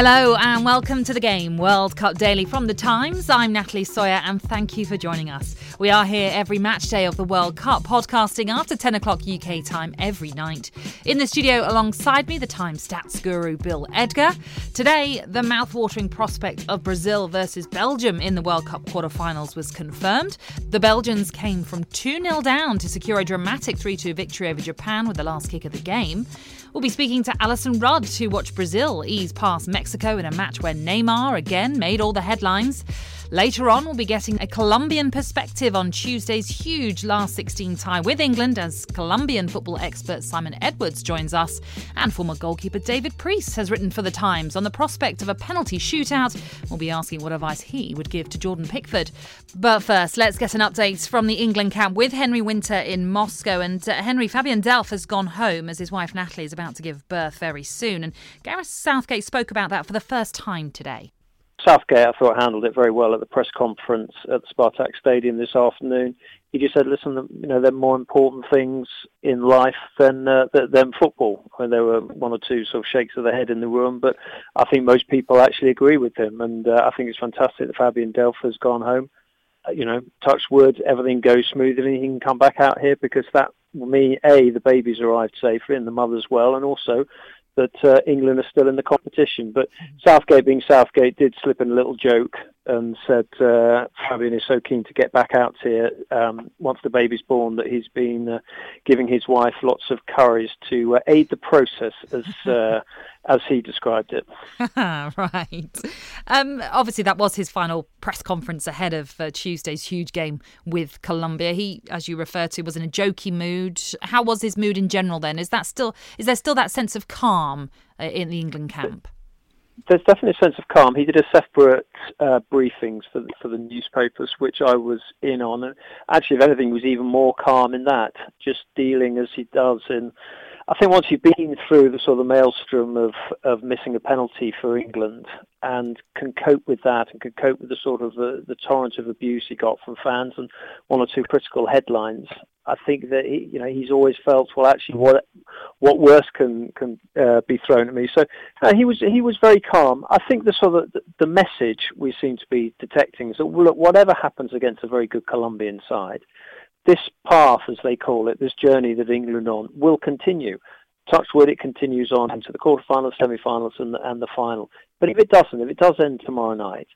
Hello and welcome to the game World Cup Daily from The Times. I'm Natalie Sawyer and thank you for joining us. We are here every match day of the World Cup, podcasting after 10 o'clock UK time every night. In the studio alongside me, the Times stats guru Bill Edgar. Today, the mouth-watering prospect of Brazil versus Belgium in the World Cup quarter-finals was confirmed. The Belgians came from 2 0 down to secure a dramatic 3 2 victory over Japan with the last kick of the game. We'll be speaking to Alyson Rudd to watch Brazil ease past Mexico in a match where Neymar again made all the headlines. Later on, we'll be getting a Colombian perspective on Tuesday's huge last 16 tie with England as Colombian football expert Simon Edwards joins us. And former goalkeeper David Preece has written for The Times on the prospect of a penalty shootout. We'll be asking what advice he would give to Jordan Pickford. But first, let's get an update from the England camp with Henry Winter in Moscow. And uh, Henry, Fabian Delph has gone home as his wife Natalie is about to give birth very soon. And Gareth Southgate spoke about that for the first time today. Southgate, I thought, handled it very well at the press conference at the Spartak Stadium this afternoon. He just said, "Listen, you know, there are more important things in life than uh, than football." I mean, there were one or two sort of shakes of the head in the room, but I think most people actually agree with him, and uh, I think it's fantastic that Fabian Delph has gone home. Uh, you know, touch wood, everything goes smoothly, and he can come back out here because that mean a the baby's arrived safely and the mother's well, and also that uh, England are still in the competition. But Southgate, being Southgate, did slip in a little joke and said uh, Fabian is so keen to get back out here um, once the baby's born that he's been uh, giving his wife lots of curries to uh, aid the process, as uh, as he described it. right. Um, obviously, that was his final press conference ahead of uh, Tuesday's huge game with Colombia. He, as you refer to, was in a jokey mood. How was his mood in general? Then is that still is there still that sense of calm uh, in the England camp? there's definitely a sense of calm. He did a separate uh, briefings for the, for the newspapers, which I was in on. And actually, if anything, was even more calm in that, just dealing as he does in. I think once you've been through the sort of maelstrom of, of missing a penalty for England and can cope with that and can cope with the sort of the, the torrent of abuse he got from fans and one or two critical headlines, I think that he, you know he's always felt well. Actually, what what worse can can uh, be thrown at me? So uh, he was he was very calm. I think the sort of the, the message we seem to be detecting is that look, whatever happens against a very good Colombian side, this path, as they call it, this journey that England on, will continue. Touch wood, it continues on into the quarterfinals, semi-finals, and the, and the final. But if it doesn't, if it does end tomorrow night,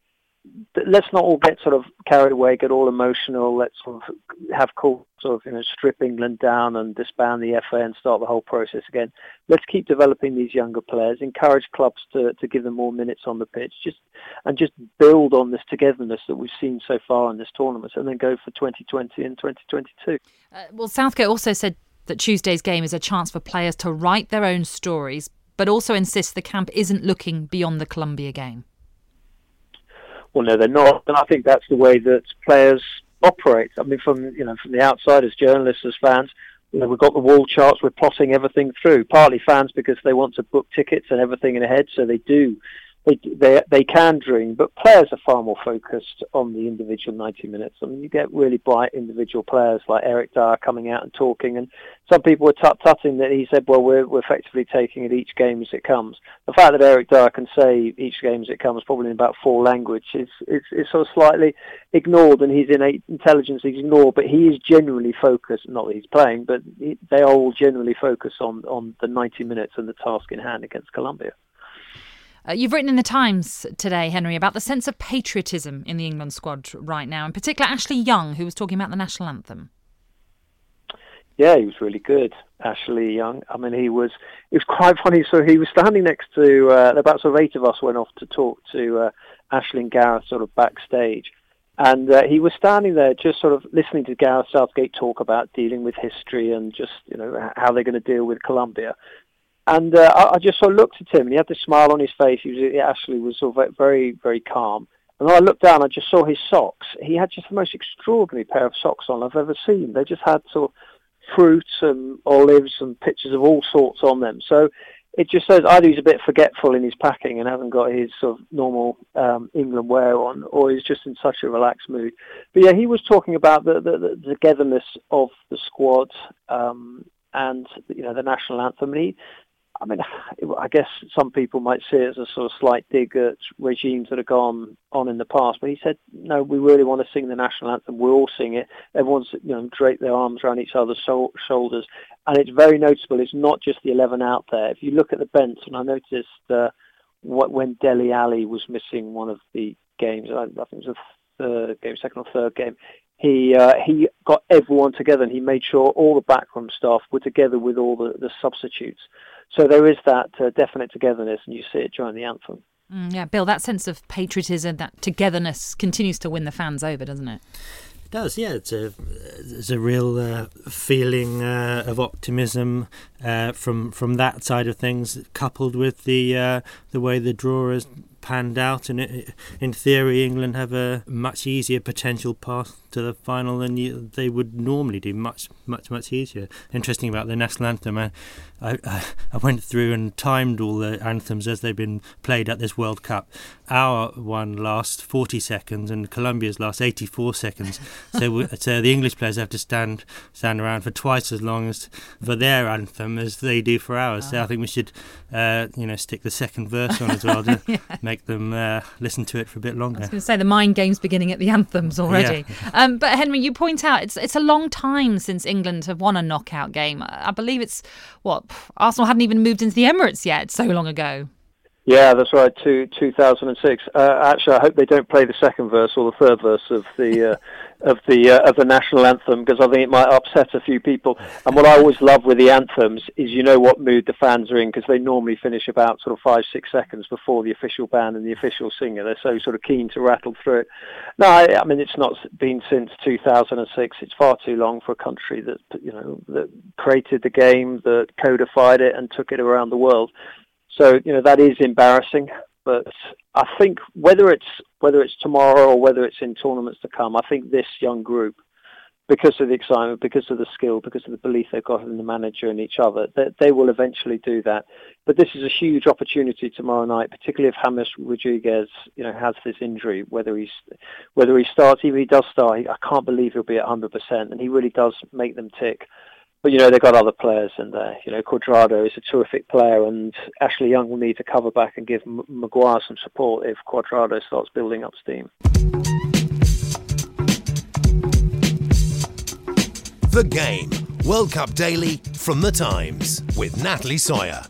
let's not all get sort of carried away, get all emotional. Let's sort of have cool sort of you know strip England down and disband the FA and start the whole process again. Let's keep developing these younger players. Encourage clubs to, to give them more minutes on the pitch. Just and just build on this togetherness that we've seen so far in this tournament, and then go for 2020 and 2022. Uh, well, Southgate also said that Tuesday's game is a chance for players to write their own stories, but also insists the camp isn't looking beyond the Colombia game. Well, no, they're not, and I think that's the way that players operate. I mean, from you know, from the outside as journalists, as fans, you know, we've got the wall charts. We're plotting everything through. Partly fans because they want to book tickets and everything in ahead, so they do they, they they can dream, but players are far more focused on the individual 90 minutes. I mean, you get really bright individual players like Eric Dier coming out and talking, and some people were tut-tutting that he said, well, we're, we're effectively taking it each game as it comes. The fact that Eric Dier can say each game as it comes, probably in about four languages, is, is, is sort of slightly ignored, and his innate intelligence is ignored, but he is genuinely focused, not that he's playing, but he, they are all generally focused on, on the 90 minutes and the task in hand against Colombia. Uh, you've written in the Times today, Henry, about the sense of patriotism in the England squad right now, in particular Ashley Young, who was talking about the national anthem. Yeah, he was really good, Ashley Young. I mean, he was. It was quite funny. So he was standing next to uh, about sort of eight of us went off to talk to uh, Ashley and Gareth sort of backstage, and uh, he was standing there just sort of listening to Gareth Southgate talk about dealing with history and just you know how they're going to deal with Colombia. And uh, I, I just sort of looked at him, and he had this smile on his face. He was Ashley was sort of very, very calm. And then I looked down, I just saw his socks. He had just the most extraordinary pair of socks on I've ever seen. They just had sort of fruits and olives and pictures of all sorts on them. So it just says either he's a bit forgetful in his packing and hasn't got his sort of normal um, England wear on, or he's just in such a relaxed mood. But yeah, he was talking about the, the, the togetherness of the squad um, and you know the national anthem. And he I mean, I guess some people might see it as a sort of slight dig at regimes that have gone on in the past. But he said, no, we really want to sing the national anthem. We'll all sing it. Everyone's, you know, drape their arms around each other's shoulders. And it's very noticeable. It's not just the 11 out there. If you look at the bench, and I noticed uh, what, when Dele Alli was missing one of the games, I, I think it was the third game, second or third game, he uh, he got everyone together and he made sure all the backroom staff were together with all the, the substitutes. So there is that uh, definite togetherness, and you see it during the anthem. Mm, yeah, Bill, that sense of patriotism, that togetherness continues to win the fans over, doesn't it? It does, yeah. It's a, it's a real uh, feeling uh, of optimism uh, from from that side of things, coupled with the uh, the way the draw has panned out, and it, in theory, England have a much easier potential path to the final than you, they would normally do. Much, much, much easier. Interesting about the national anthem. I, I, I went through and timed all the anthems as they've been played at this World Cup. Our one lasts 40 seconds, and Colombia's lasts 84 seconds. so, so the English players have to stand stand around for twice as long as for their anthem as they do for ours. So I think we should, uh, you know, stick the second verse on as well to yeah. make them uh, listen to it for a bit longer. I was going to say the mind games beginning at the anthems already. Yeah. Um, but Henry, you point out it's it's a long time since England have won a knockout game. I believe it's what Arsenal hadn't even moved into the Emirates yet. So long ago. Yeah, that's right. Two, 2006. Uh, actually, I hope they don't play the second verse or the third verse of the uh, of the uh, of the national anthem because I think it might upset a few people. And what I always love with the anthems is you know what mood the fans are in because they normally finish about sort of five six seconds before the official band and the official singer. They're so sort of keen to rattle through it. No, I, I mean it's not been since 2006. It's far too long for a country that you know that created the game, that codified it, and took it around the world. So you know that is embarrassing, but I think whether it's whether it's tomorrow or whether it's in tournaments to come, I think this young group, because of the excitement, because of the skill, because of the belief they've got in the manager and each other, they, they will eventually do that. But this is a huge opportunity tomorrow night, particularly if James Rodriguez, you know, has this injury. Whether he's whether he starts, even if he does start, I can't believe he'll be at 100%, and he really does make them tick. But you know they've got other players in there. You know Cuadrado is a terrific player, and Ashley Young will need to cover back and give M- Maguire some support if Cuadrado starts building up steam. The game, World Cup Daily from the Times with Natalie Sawyer.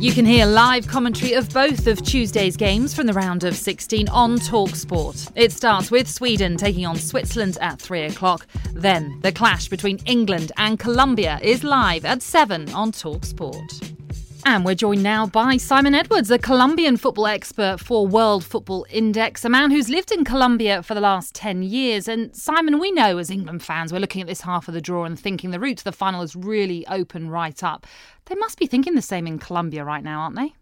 You can hear live commentary of both of Tuesday's games from the round of 16 on Talksport. It starts with Sweden taking on Switzerland at 3 o'clock. Then the clash between England and Colombia is live at 7 on Talksport. And we're joined now by Simon Edwards, a Colombian football expert for World Football Index, a man who's lived in Colombia for the last 10 years. And Simon, we know as England fans, we're looking at this half of the draw and thinking the route to the final is really open right up. They must be thinking the same in Colombia right now, aren't they?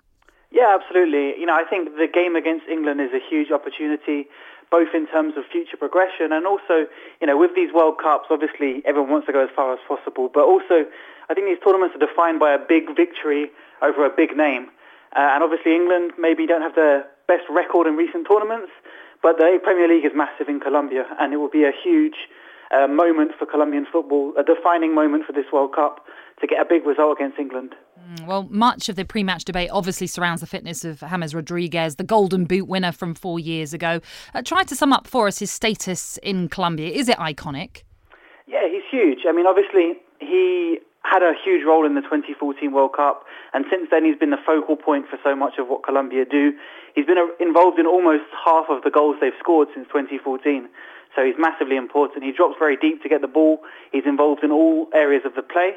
Yeah, absolutely. You know, I think the game against England is a huge opportunity, both in terms of future progression and also, you know, with these World Cups, obviously everyone wants to go as far as possible, but also I think these tournaments are defined by a big victory over a big name. Uh, and obviously England maybe don't have the best record in recent tournaments, but the Premier League is massive in Colombia, and it will be a huge uh, moment for Colombian football, a defining moment for this World Cup to get a big result against England. Mm, well, much of the pre match debate obviously surrounds the fitness of James Rodriguez, the Golden Boot winner from four years ago. Uh, try to sum up for us his status in Colombia. Is it iconic? Yeah, he's huge. I mean, obviously, he had a huge role in the 2014 World Cup, and since then he's been the focal point for so much of what Colombia do. He's been involved in almost half of the goals they've scored since 2014, so he's massively important. He drops very deep to get the ball. He's involved in all areas of the play.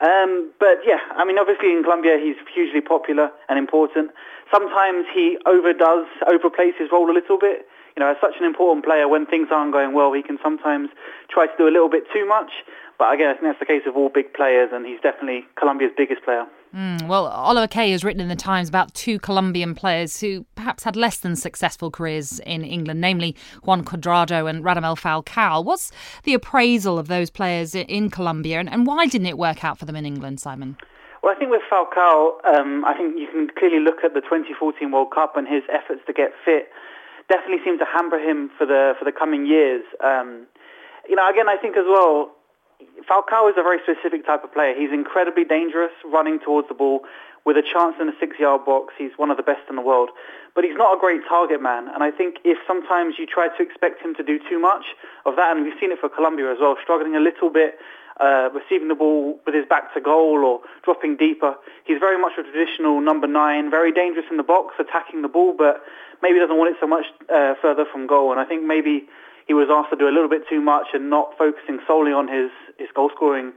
Um, but yeah, I mean, obviously in Colombia he's hugely popular and important. Sometimes he overdoes, overplays his role a little bit. You know, as such an important player, when things aren't going well, he can sometimes try to do a little bit too much. But again, I think that's the case of all big players, and he's definitely Colombia's biggest player. Mm, well, Oliver Kay has written in the Times about two Colombian players who perhaps had less than successful careers in England, namely Juan Cuadrado and Radamel Falcao. What's the appraisal of those players in Colombia, and, and why didn't it work out for them in England, Simon? Well, I think with Falcao, um, I think you can clearly look at the 2014 World Cup and his efforts to get fit definitely seem to hamper him for the for the coming years. Um, you know, again, I think as well, Falcao is a very specific type of player. He's incredibly dangerous running towards the ball with a chance in a six-yard box. He's one of the best in the world. But he's not a great target man. And I think if sometimes you try to expect him to do too much of that, and we've seen it for Colombia as well, struggling a little bit uh, receiving the ball with his back to goal or dropping deeper. He's very much a traditional number nine, very dangerous in the box, attacking the ball, but maybe doesn't want it so much uh, further from goal. And I think maybe he was asked to do a little bit too much and not focusing solely on his, his goal-scoring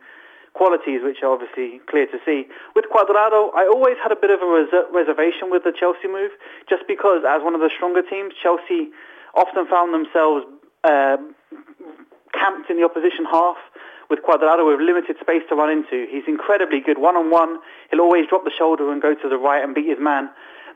qualities, which are obviously clear to see. With Cuadrado, I always had a bit of a res- reservation with the Chelsea move, just because as one of the stronger teams, Chelsea often found themselves uh, camped in the opposition half with Cuadrado with limited space to run into. He's incredibly good one-on-one. He'll always drop the shoulder and go to the right and beat his man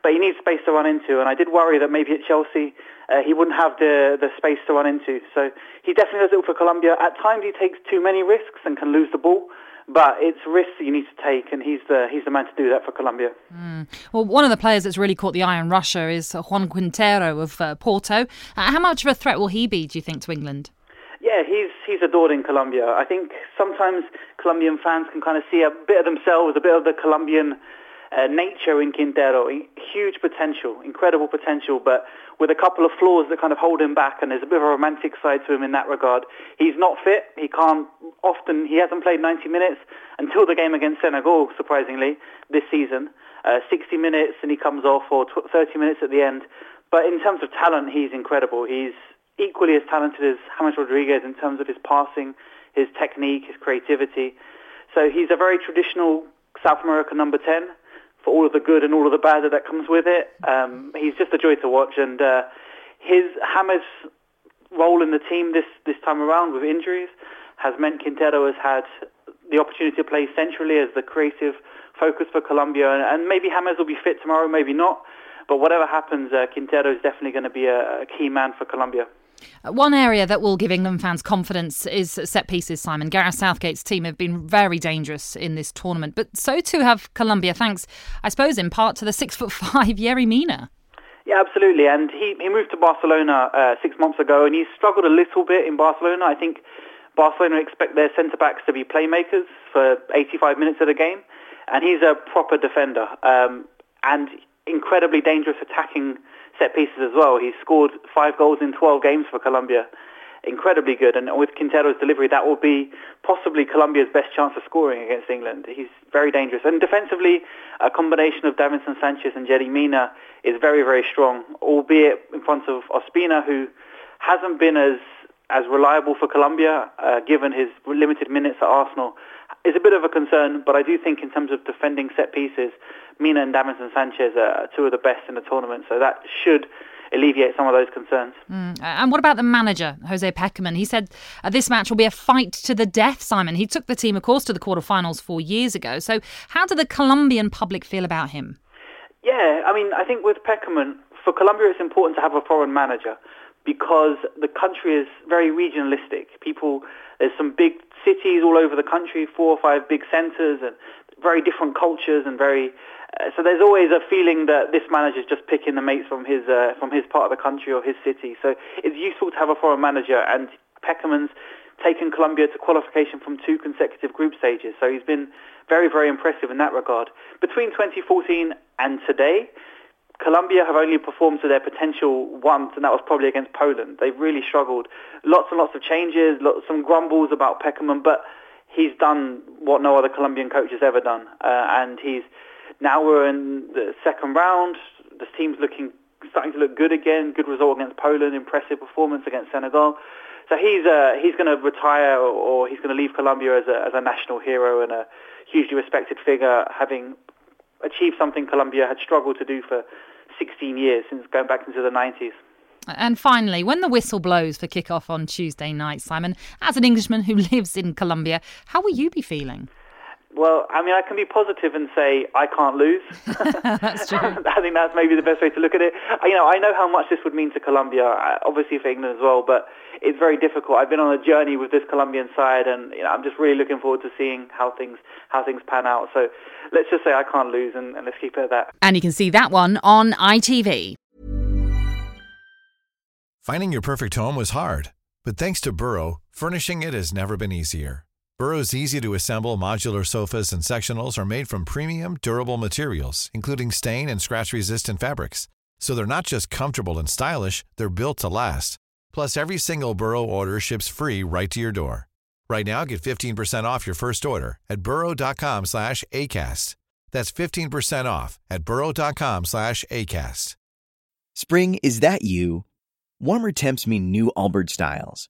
but he needs space to run into. And I did worry that maybe at Chelsea uh, he wouldn't have the the space to run into. So he definitely does it for Colombia. At times he takes too many risks and can lose the ball. But it's risks that you need to take, and he's the he's the man to do that for Colombia. Mm. Well, one of the players that's really caught the eye in Russia is Juan Quintero of uh, Porto. Uh, how much of a threat will he be, do you think, to England? Yeah, he's he's adored in Colombia. I think sometimes Colombian fans can kind of see a bit of themselves, a bit of the Colombian uh, nature in Quintero, huge potential, incredible potential, but with a couple of flaws that kind of hold him back, and there's a bit of a romantic side to him in that regard. He's not fit. He can't often. He hasn't played 90 minutes until the game against Senegal, surprisingly, this season. Uh, 60 minutes, and he comes off, or 30 minutes at the end. But in terms of talent, he's incredible. He's equally as talented as James Rodriguez in terms of his passing, his technique, his creativity. So he's a very traditional South American number 10 for all of the good and all of the bad that comes with it. Um, he's just a joy to watch, and uh, his James role in the team this this time around with injuries has meant Quintero has had the opportunity to play centrally as the creative focus for Colombia, and, and maybe James will be fit tomorrow, maybe not. But whatever happens, uh, Quintero is definitely going to be a, a key man for Colombia. One area that will give England fans confidence is set pieces, Simon. Gareth Southgate's team have been very dangerous in this tournament, but so too have Colombia, thanks, I suppose, in part to the six foot five Yerry Mina. Yeah, absolutely. And he, he moved to Barcelona uh, six months ago, and he's struggled a little bit in Barcelona. I think Barcelona expect their centre backs to be playmakers for 85 minutes of the game, and he's a proper defender um, and incredibly dangerous attacking set pieces as well. He's scored five goals in 12 games for Colombia. Incredibly good. And with Quintero's delivery, that will be possibly Colombia's best chance of scoring against England. He's very dangerous. And defensively, a combination of Davinson Sanchez and Yerry Mina is very, very strong, albeit in front of Ospina, who hasn't been as as reliable for Colombia, uh, given his limited minutes at Arsenal, is a bit of a concern. But I do think in terms of defending set pieces, Mina and Davinson Sanchez are two of the best in the tournament, so that should alleviate some of those concerns. Mm. And what about the manager, Jose Pekerman? He said uh, this match will be a fight to the death, Simon. He took the team, of course, to the quarterfinals four years ago. So, how do the Colombian public feel about him? Yeah, I mean, I think with Pekerman, for Colombia, it's important to have a foreign manager because the country is very regionalistic. People, there's some big cities all over the country, four or five big centres, and very different cultures and very uh, so there's always a feeling that this manager's just picking the mates from his uh, from his part of the country or his city. So it's useful to have a foreign manager, and Pekerman's taken Colombia to qualification from two consecutive group stages. So he's been very, very impressive in that regard. Between 2014 and today, Colombia have only performed to their potential once, and that was probably against Poland. They've really struggled. Lots and lots of changes, lots, some grumbles about Pekerman, but he's done what no other Colombian coach has ever done, uh, and he's now we're in the second round. The team's looking starting to look good again. Good result against Poland. Impressive performance against Senegal. So he's uh, he's going to retire or he's going to leave Colombia as a as a national hero and a hugely respected figure, having achieved something Colombia had struggled to do for 16 years since going back into the 90s. And finally, when the whistle blows for kick-off on Tuesday night, Simon, as an Englishman who lives in Colombia, how will you be feeling? Well, I mean, I can be positive and say I can't lose. that's true. I think that's maybe the best way to look at it. You know, I know how much this would mean to Colombia, uh, obviously for England as well, but it's very difficult. I've been on a journey with this Colombian side, and you know, I'm just really looking forward to seeing how things how things pan out. So let's just say I can't lose, and, and let's keep it at that. And you can see that one on ITV. Finding your perfect home was hard, but thanks to Burrow, furnishing it has never been easier. Burrow's easy to assemble modular sofas and sectionals are made from premium, durable materials, including stain and scratch resistant fabrics. So they're not just comfortable and stylish, they're built to last. Plus, every single Burrow order ships free right to your door. Right now, get 15% off your first order at burrow.com slash ACAST. That's 15% off at burrow.com slash ACAST. Spring, is that you? Warmer temps mean new Allbirds styles.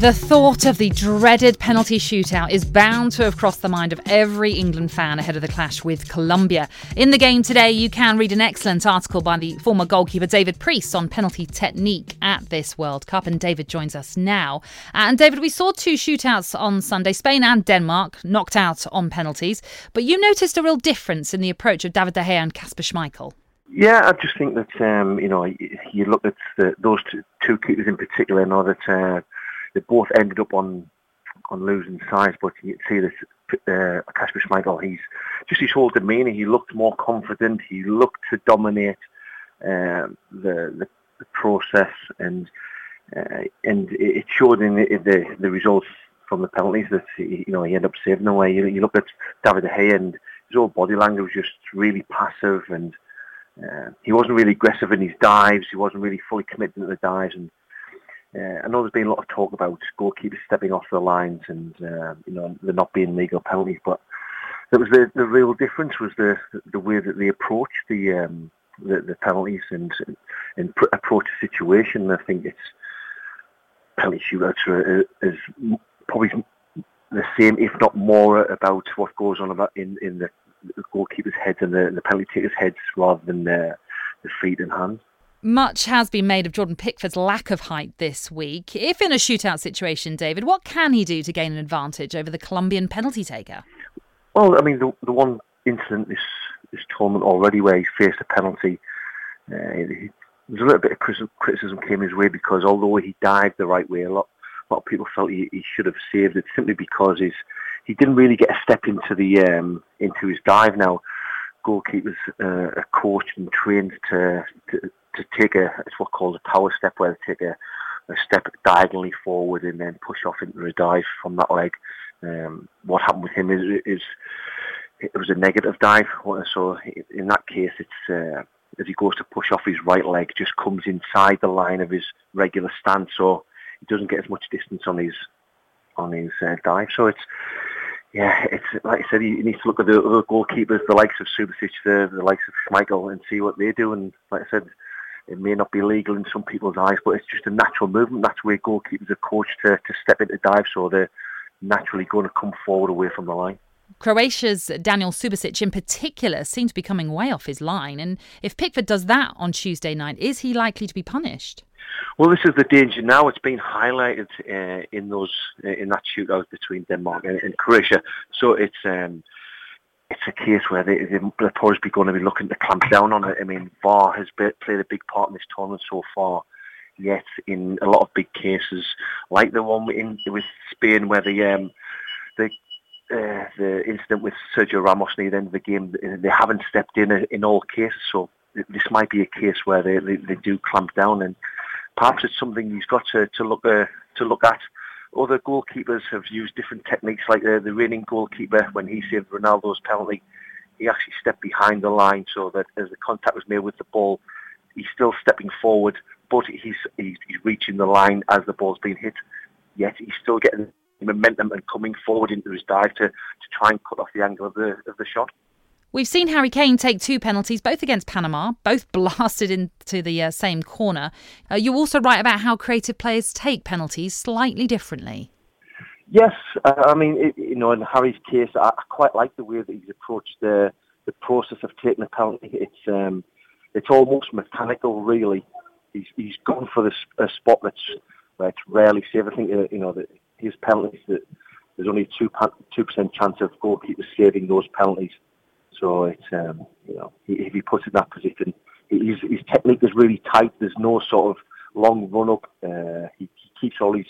The thought of the dreaded penalty shootout is bound to have crossed the mind of every England fan ahead of the clash with Colombia. In the game today, you can read an excellent article by the former goalkeeper David Preece on penalty technique at this World Cup, and David joins us now. And David, we saw two shootouts on Sunday Spain and Denmark knocked out on penalties, but you noticed a real difference in the approach of David De Gea and Kasper Schmeichel. Yeah, I just think that um, you know you look at the, those two, two keepers in particular. I know that uh, they both ended up on on losing size, but you see this uh, Kasper Schmeichel, he's just his whole demeanour. He looked more confident. He looked to dominate uh, the, the, the process, and uh, and it showed in the, the, the results from the penalties that you know he ended up saving away. You, you look at David De Gea and his whole body language was just really passive, and uh, he wasn't really aggressive in his dives. He wasn't really fully committed to the dives, and uh, I know there's been a lot of talk about goalkeepers stepping off the lines and uh, you know there not being legal penalties, but it was the, the real difference was the the way that they approach the um, the, the penalties and and pr- approach the situation. I think it's penalty shootouts are, is probably the same, if not more, about what goes on about in in the, the goalkeepers' heads and the, the penalty takers' heads rather than uh, the feet and hands. Much has been made of Jordan Pickford's lack of height this week. If in a shootout situation, David, what can he do to gain an advantage over the Colombian penalty taker? Well, I mean, the, the one incident this, this tournament already where he faced a penalty, uh, he, there's a little bit of criticism came his way because although he dived the right way, a lot, a lot of people felt he, he should have saved it simply because he's, he didn't really get a step into the um, into his dive. Now, goalkeepers uh, are coached and trained to, to to take a it's what's called a power step where they take a, a step diagonally forward and then push off into a dive from that leg. Um, what happened with him is, is it was a negative dive. So in that case, it's uh, as he goes to push off his right leg, just comes inside the line of his regular stance, so he doesn't get as much distance on his on his uh, dive. So it's yeah, it's like I said, he needs to look at the other goalkeepers, the likes of Subasic, the, the likes of Schmeichel, and see what they do. And like I said, it may not be legal in some people's eyes, but it's just a natural movement. That's where goalkeepers are coached to, to step into dive, so they're naturally going to come forward away from the line. Croatia's Danijel Subasic in particular seems to be coming way off his line. And if Pickford does that on Tuesday night, is he likely to be punished? Well, this is the danger now. It's been highlighted uh, in those uh, in that shootout between Denmark and, and Croatia. So it's um, it's a case where they, they're probably going to be looking to clamp down on it. I mean, VAR has played a big part in this tournament so far. Yet, in a lot of big cases, like the one in, with Spain, where the um, the uh, the incident with Sergio Ramos near the end of the game, they haven't stepped in in all cases. So this might be a case where they, they, they do clamp down, and perhaps it's something he's got to, to look uh, to look at. Other goalkeepers have used different techniques, like the, the Iranian goalkeeper when he saved Ronaldo's penalty. He actually stepped behind the line so that as the contact was made with the ball, he's still stepping forward, but he's he's, he's reaching the line as the ball's being hit. Yet he's still getting momentum and coming forward into his dive to, to try and cut off the angle of the of the shot. We've seen Harry Kane take two penalties, both against Panama, both blasted into the uh, same corner. Uh, you also write about how creative players take penalties slightly differently. Yes, uh, I mean, it, you know, in Harry's case, I, I, quite like the way that he's approached the the process of taking a penalty. It's um, it's almost mechanical, really. He's he's gone for this a spot that's that's rarely safe. I think uh, you know that his penalties that there's only a two two percent chance of goalkeepers saving those penalties. So it's um, you know if he puts in that position, his, his technique is really tight. There's no sort of long run up. Uh, he, he keeps all his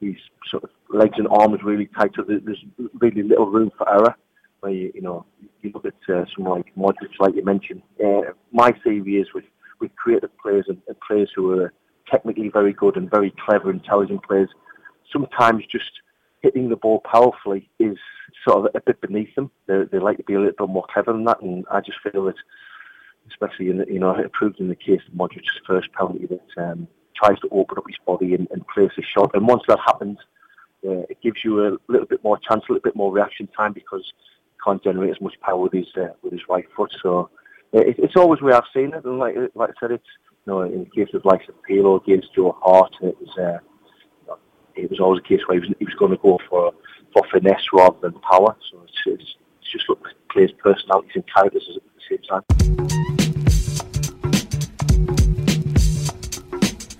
his sort of legs and arms really tight, so there's really little room for error. Where you, you know you look at uh, someone like Modric, like you mentioned. Uh, my theory is with with creative players and, and players who are technically very good and very clever, intelligent players. Sometimes just hitting the ball powerfully is sort of a bit beneath them. They, they like to be a little bit more clever than that, and I just feel that, especially in the, you know, it proved in the case of Modric's first penalty that um, tries to open up his body and, and place a shot, and once that happens, uh, it gives you a little bit more chance, a little bit more reaction time because he can't generate as much power with his uh, with his right foot. So uh, it, it's always where I've seen it, and like like I said, it's you know in the case of like Pirlo against Joe Hart, it was. Uh, it was always a case where he was, he was going to go for for finesse rather than power. So it's, it's, it's just look players' personalities and characters at the same time.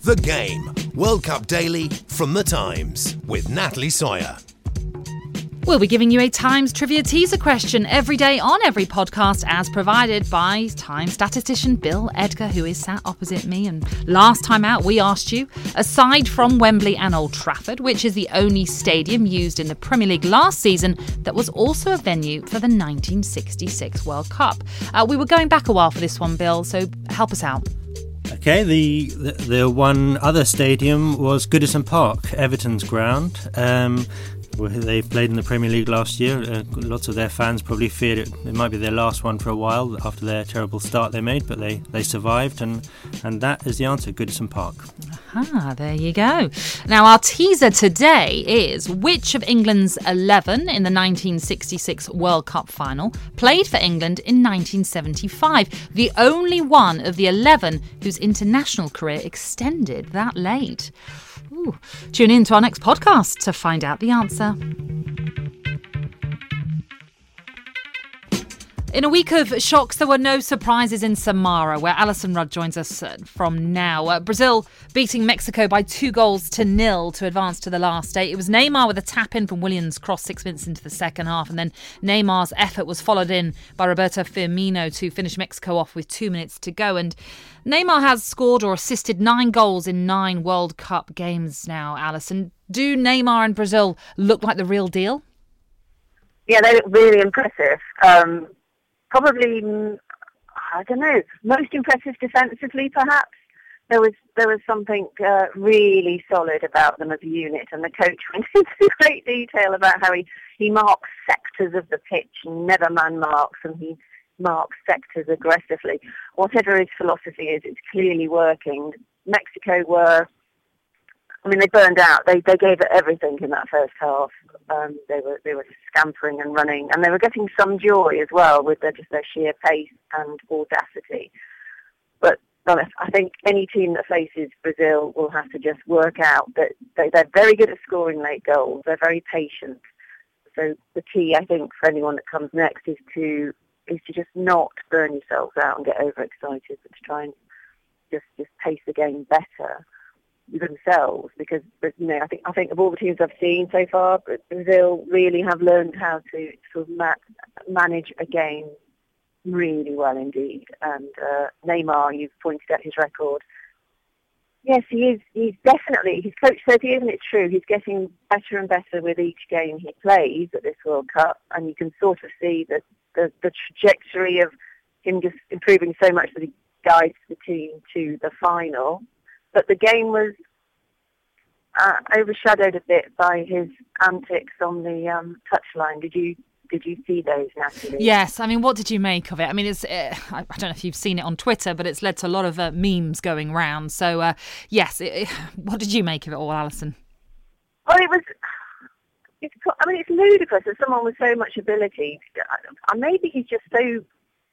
The Game World Cup Daily from The Times with Natalie Sawyer. We'll be giving you a Times trivia teaser question every day on every podcast, as provided by Times statistician Bill Edgar, who is sat opposite me. And last time out, we asked you, aside from Wembley and Old Trafford, which is the only stadium used in the Premier League last season that was also a venue for the 1966 World Cup. Uh, we were going back a while for this one, Bill, so help us out. Okay, the, the, the one other stadium was Goodison Park, Everton's ground. Um, they played in the Premier League last year. Uh, lots of their fans probably feared it, it might be their last one for a while after their terrible start they made, but they, they survived, and, and that is the answer Goodison Park. Ah, there you go. Now, our teaser today is which of England's 11 in the 1966 World Cup final played for England in 1975? The only one of the 11 whose international career extended that late. Tune in to our next podcast to find out the answer. In a week of shocks, there were no surprises in Samara, where Alyson Rudd joins us uh, from now. Uh, Brazil beating Mexico by two goals to nil to advance to the last eight. It was Neymar with a tap in from Willian's cross six minutes into the second half, and then Neymar's effort was followed in by Roberto Firmino to finish Mexico off with two minutes to go. And Neymar has scored or assisted nine goals in nine World Cup games now, Alyson. Do Neymar and Brazil look like the real deal? Yeah, they look really impressive. Um, probably, I don't know, most impressive defensively, perhaps. there was there was something uh, really solid about them as a unit, and the coach went into great detail about how he he marks sectors of the pitch, never man marks, and he marks sectors aggressively. Whatever his philosophy is, it's clearly working. Mexico were, I mean, they burned out. They they gave it everything in that first half. Um, they were they were scampering and running, and they were getting some joy as well with their, just their sheer pace and audacity. But I think any team that faces Brazil will have to just work out that they, they're very good at scoring late goals. They're very patient. So the key, I think, for anyone that comes next is to is to just not burn yourselves out and get overexcited, but to try and just just pace the game better themselves. Because you know, I think I think of all the teams I've seen so far, Brazil really have learned how to sort of ma- manage a game really well indeed. And uh, Neymar, you've pointed out his record. Yes, he is. He's definitely. His coach says he isn't it true? He's getting better and better with each game he plays at this World Cup, and you can sort of see that the, the trajectory of him just improving so much that he guides the team to the final. But the game was uh, overshadowed a bit by his antics on the um, touchline. Did you did you see those, Natalie? Yes. I mean, what did you make of it? I mean, it's uh, I don't know if you've seen it on Twitter, but it's led to a lot of uh, memes going round. So, uh, yes, it, it, what did you make of it all, Alyson? Well, it was. It's, I mean, it's ludicrous that someone with so much ability, and maybe he's just so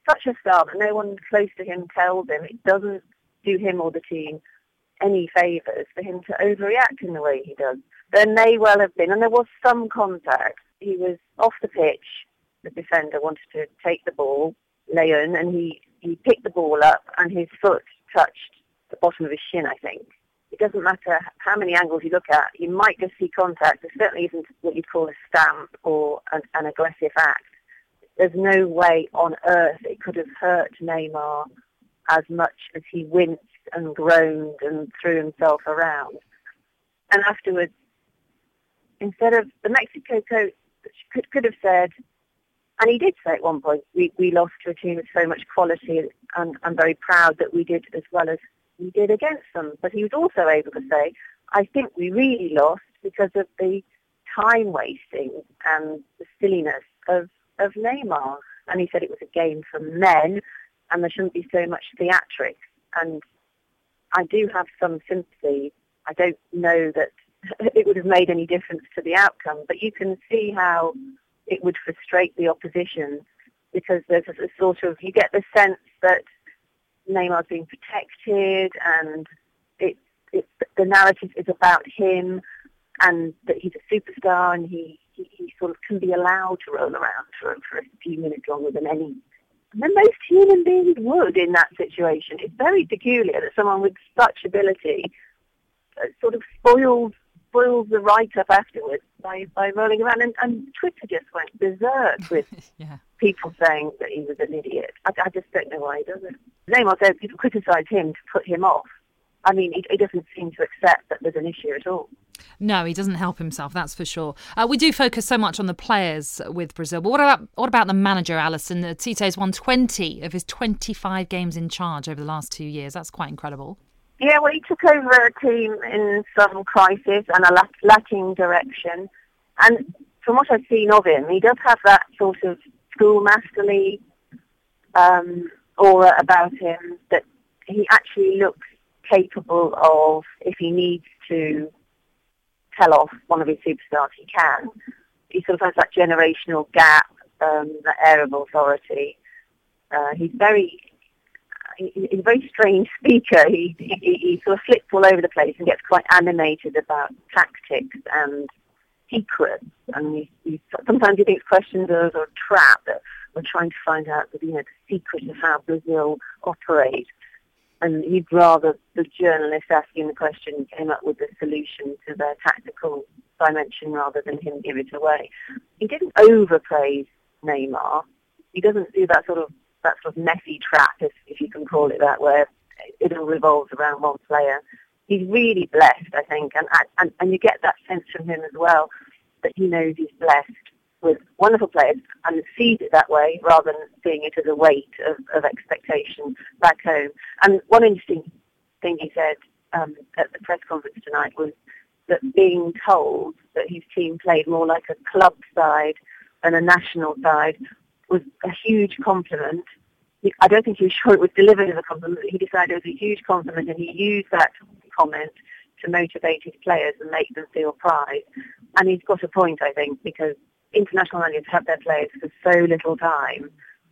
such a star that no one close to him tells him it doesn't do him or the team any favours for him to overreact in the way he does. There may well have been, and there was some contact he was off the pitch. The defender wanted to take the ball, Layún, and he, he picked the ball up and his foot touched the bottom of his shin, I think. It doesn't matter how many angles you look at, you might just see contact. There certainly isn't what you'd call a stamp or an, an aggressive act. There's no way on earth it could have hurt Neymar as much as he winced and groaned and threw himself around. And afterwards, instead of the Mexico coach could could have said, and he did say at one point, we, we lost to a team with so much quality, and I'm very proud that we did as well as we did against them. But he was also able to say, I think we really lost because of the time wasting and the silliness of, of Neymar. And he said it was a game for men and there shouldn't be so much theatrics. And I do have some sympathy. I don't know that it would have made any difference to the outcome. But you can see how it would frustrate the opposition because there's a, sort of you get the sense that Neymar's being protected and it, it the narrative is about him and that he's a superstar and he, he, he sort of can be allowed to roll around for, for a few minutes longer than any than most human beings would in that situation. It's very peculiar that someone with such ability uh, sort of spoils spoils the write-up afterwards by, by rolling around. And, and Twitter just went berserk with yeah. people saying that he was an idiot. I, I just don't know why he does it. Neymar said people criticise him to put him off. I mean, he, he, doesn't seem to accept that there's an issue at all. No, he doesn't help himself. That's for sure. Uh, we do focus so much on the players with Brazil, but what about what about the manager, Alyson? Uh, Tite's won 20 of his 25 games in charge over the last two years. That's quite incredible. Yeah, well, he took over a team in some crisis and a lacking direction. And from what I've seen of him, he does have that sort of schoolmasterly um, aura about him that he actually looks capable of, if he needs to tell off one of his superstars, he can. He sort of has that generational gap, um, that air of authority. Uh, he's very he's a very strange speaker. He, he, he sort of flips all over the place and gets quite animated about tactics and secrets. And he, he, sometimes he thinks questions are, a trap that we're trying to find out the, you know, the secret of how Brazil operates. And he'd rather the journalist asking the question came up with the solution to their tactical dimension rather than him give it away. He didn't overpraise Neymar. He doesn't do that sort of that sort of messy trap, if, if you can call it that, where it all revolves around one player. He's really blessed, I think, and, and, and you get that sense from him as well that he knows he's blessed with wonderful players and sees it that way rather than seeing it as a weight of, of expectation back home. And one interesting thing he said um, at the press conference tonight was that being told that his team played more like a club side than a national side was a huge compliment. I don't think he was sure it was delivered as a compliment. He decided it was a huge compliment, and he used that comment to motivate his players and make them feel pride. And he's got a point, I think, because international managers have their players for so little time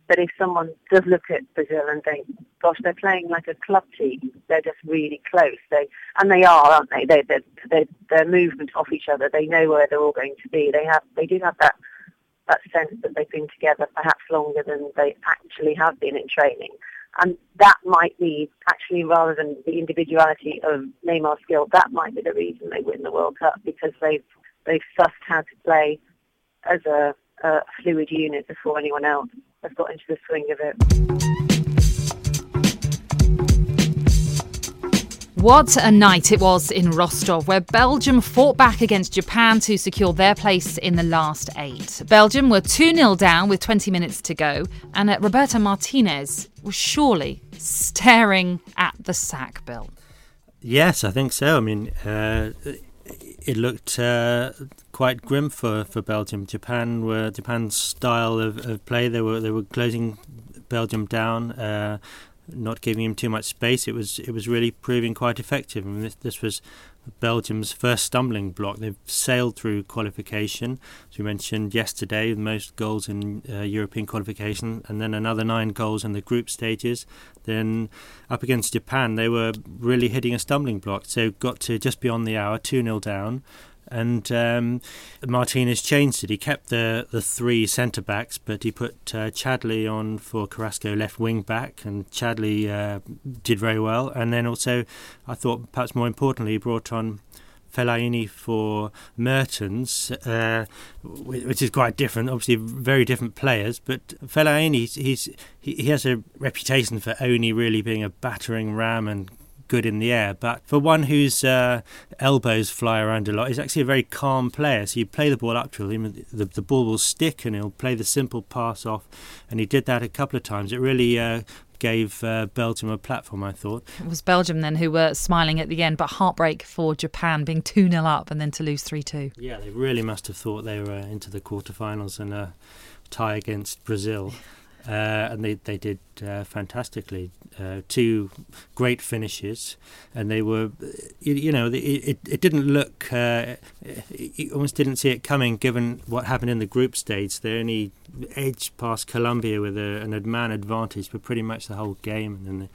that if someone does look at Brazil and think, gosh, they're playing like a club team, they're just really close. They and they are, aren't they? They they they they're movement off each other. They know where they're all going to be. They have they do have that that sense that they've been together perhaps longer than they actually have been in training. And that might be actually rather than the individuality of Neymar's skill, that might be the reason they win the World Cup because they've they've sussed how to play as a, a fluid unit before anyone else has got into the swing of it. What a night it was in Rostov, where Belgium fought back against Japan to secure their place in the last eight. Belgium were 2 0 down with 20 minutes to go, and uh, Roberto Martinez was surely staring at the sack, Bill. Yes, I think so. I mean, uh, it looked uh, quite grim for, for Belgium. Japan were Japan's style of, of play. They were they were closing Belgium down, uh, not giving him too much space. It was it was really proving quite effective. I mean, this, this was Belgium's first stumbling block. They've sailed through qualification, as we mentioned yesterday, most goals in uh, European qualification, and then another nine goals in the group stages. Then up against Japan, they were really hitting a stumbling block. So got to just beyond the hour, 2 0 down and um, Martinez changed it. He kept the the three centre backs, but he put uh, Chadli on for Carrasco left wing back, and Chadli uh, did very well. And then also, I thought perhaps more importantly, he brought on. Fellaini for Mertens, uh, which is quite different. Obviously, very different players. But Fellaini, he's, he's he, he has a reputation for only really being a battering ram and good in the air, but for one whose uh, elbows fly around a lot, he's actually a very calm player. So you play the ball up to him, the, the ball will stick, and he'll play the simple pass off. And he did that a couple of times. It really uh, gave uh, Belgium a platform, I thought. It was Belgium then who were smiling at the end, but heartbreak for Japan being 2 0 up and then to lose 3 2. Yeah, they really must have thought they were into the quarterfinals and a tie against Brazil. Uh, and they they did uh, fantastically. Uh, two great finishes, and they were, you, you know, it, it, didn't look, uh, you almost didn't see it coming given what happened in the group stage. They only edged past Colombia with a, an man advantage for pretty much the whole game, and then.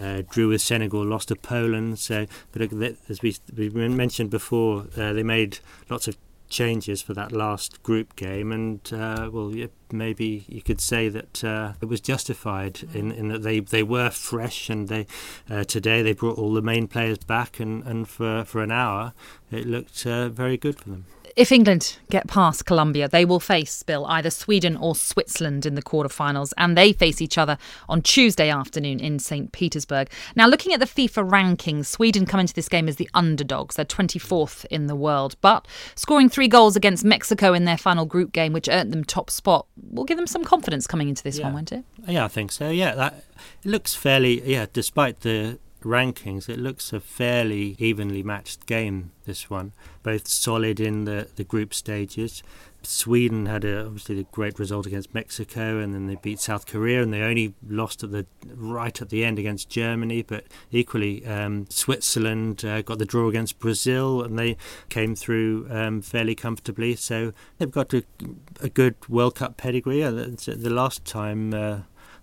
Uh, drew with Senegal, lost to Poland. So, but as we, we mentioned before, uh, they made lots of changes for that last group game, and uh, well, maybe you could say that uh, it was justified in, in that they, they were fresh, and they uh, today they brought all the main players back, and, and for for an hour it looked uh, very good for them. If England get past Colombia, they will face, Bill, either Sweden or Switzerland in the quarterfinals, and they face each other on Tuesday afternoon in St. Petersburg. Now, looking at the FIFA rankings, Sweden come into this game as the underdogs. They're 24th in the world, but scoring three goals against Mexico in their final group game, which earned them top spot, will give them some confidence coming into this yeah. one, won't it? Yeah, I think so. Yeah, that it looks fairly. Yeah, despite the rankings, it looks a fairly evenly matched game. This one, both solid in the the group stages. Sweden had a, obviously a great result against Mexico, and then they beat South Korea, and they only lost at the right at the end against Germany. But equally, um, Switzerland uh, got the draw against Brazil, and they came through um, fairly comfortably. So they've got a, a good World Cup pedigree. Uh, the last time. Uh,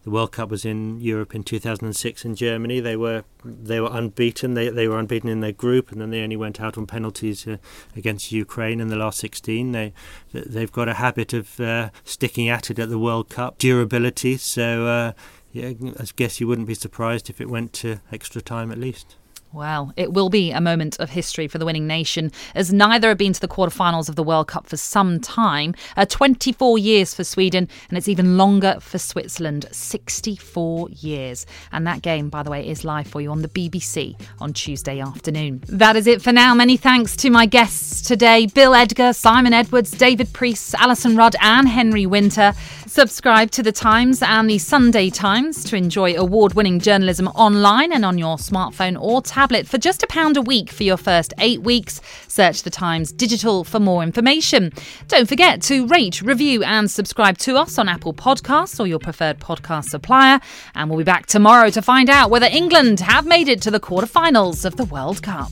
the World Cup was in Europe in 2006 in Germany. They were they were unbeaten. They they were unbeaten in their group, and then they only went out on penalties uh, against Ukraine in the last 16. They they've got a habit of uh, sticking at it at the World Cup, durability. So uh, yeah, I guess you wouldn't be surprised if it went to extra time at least. Well, it will be a moment of history for the winning nation, as neither have been to the quarterfinals of the World Cup for some time. Uh, 24 years for Sweden, and it's even longer for Switzerland 64 years. And that game, by the way, is live for you on the BBC on Tuesday afternoon. That is it for now. Many thanks to my guests today Bill Edgar, Simon Edwards, David Preece, Alyson Rudd, and Henry Winter. Subscribe to The Times and the Sunday Times to enjoy award winning journalism online and on your smartphone or tablet tablet for just a pound a week for your first eight weeks. Search The Times Digital for more information. Don't forget to rate, review, and subscribe to us on Apple Podcasts or your preferred podcast supplier. And we'll be back tomorrow to find out whether England have made it to the quarterfinals of the World Cup.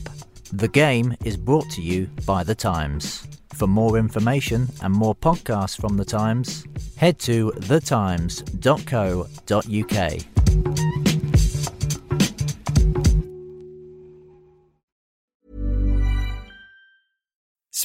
The game is brought to you by The Times. For more information and more podcasts from The Times, head to thetimes.co.uk.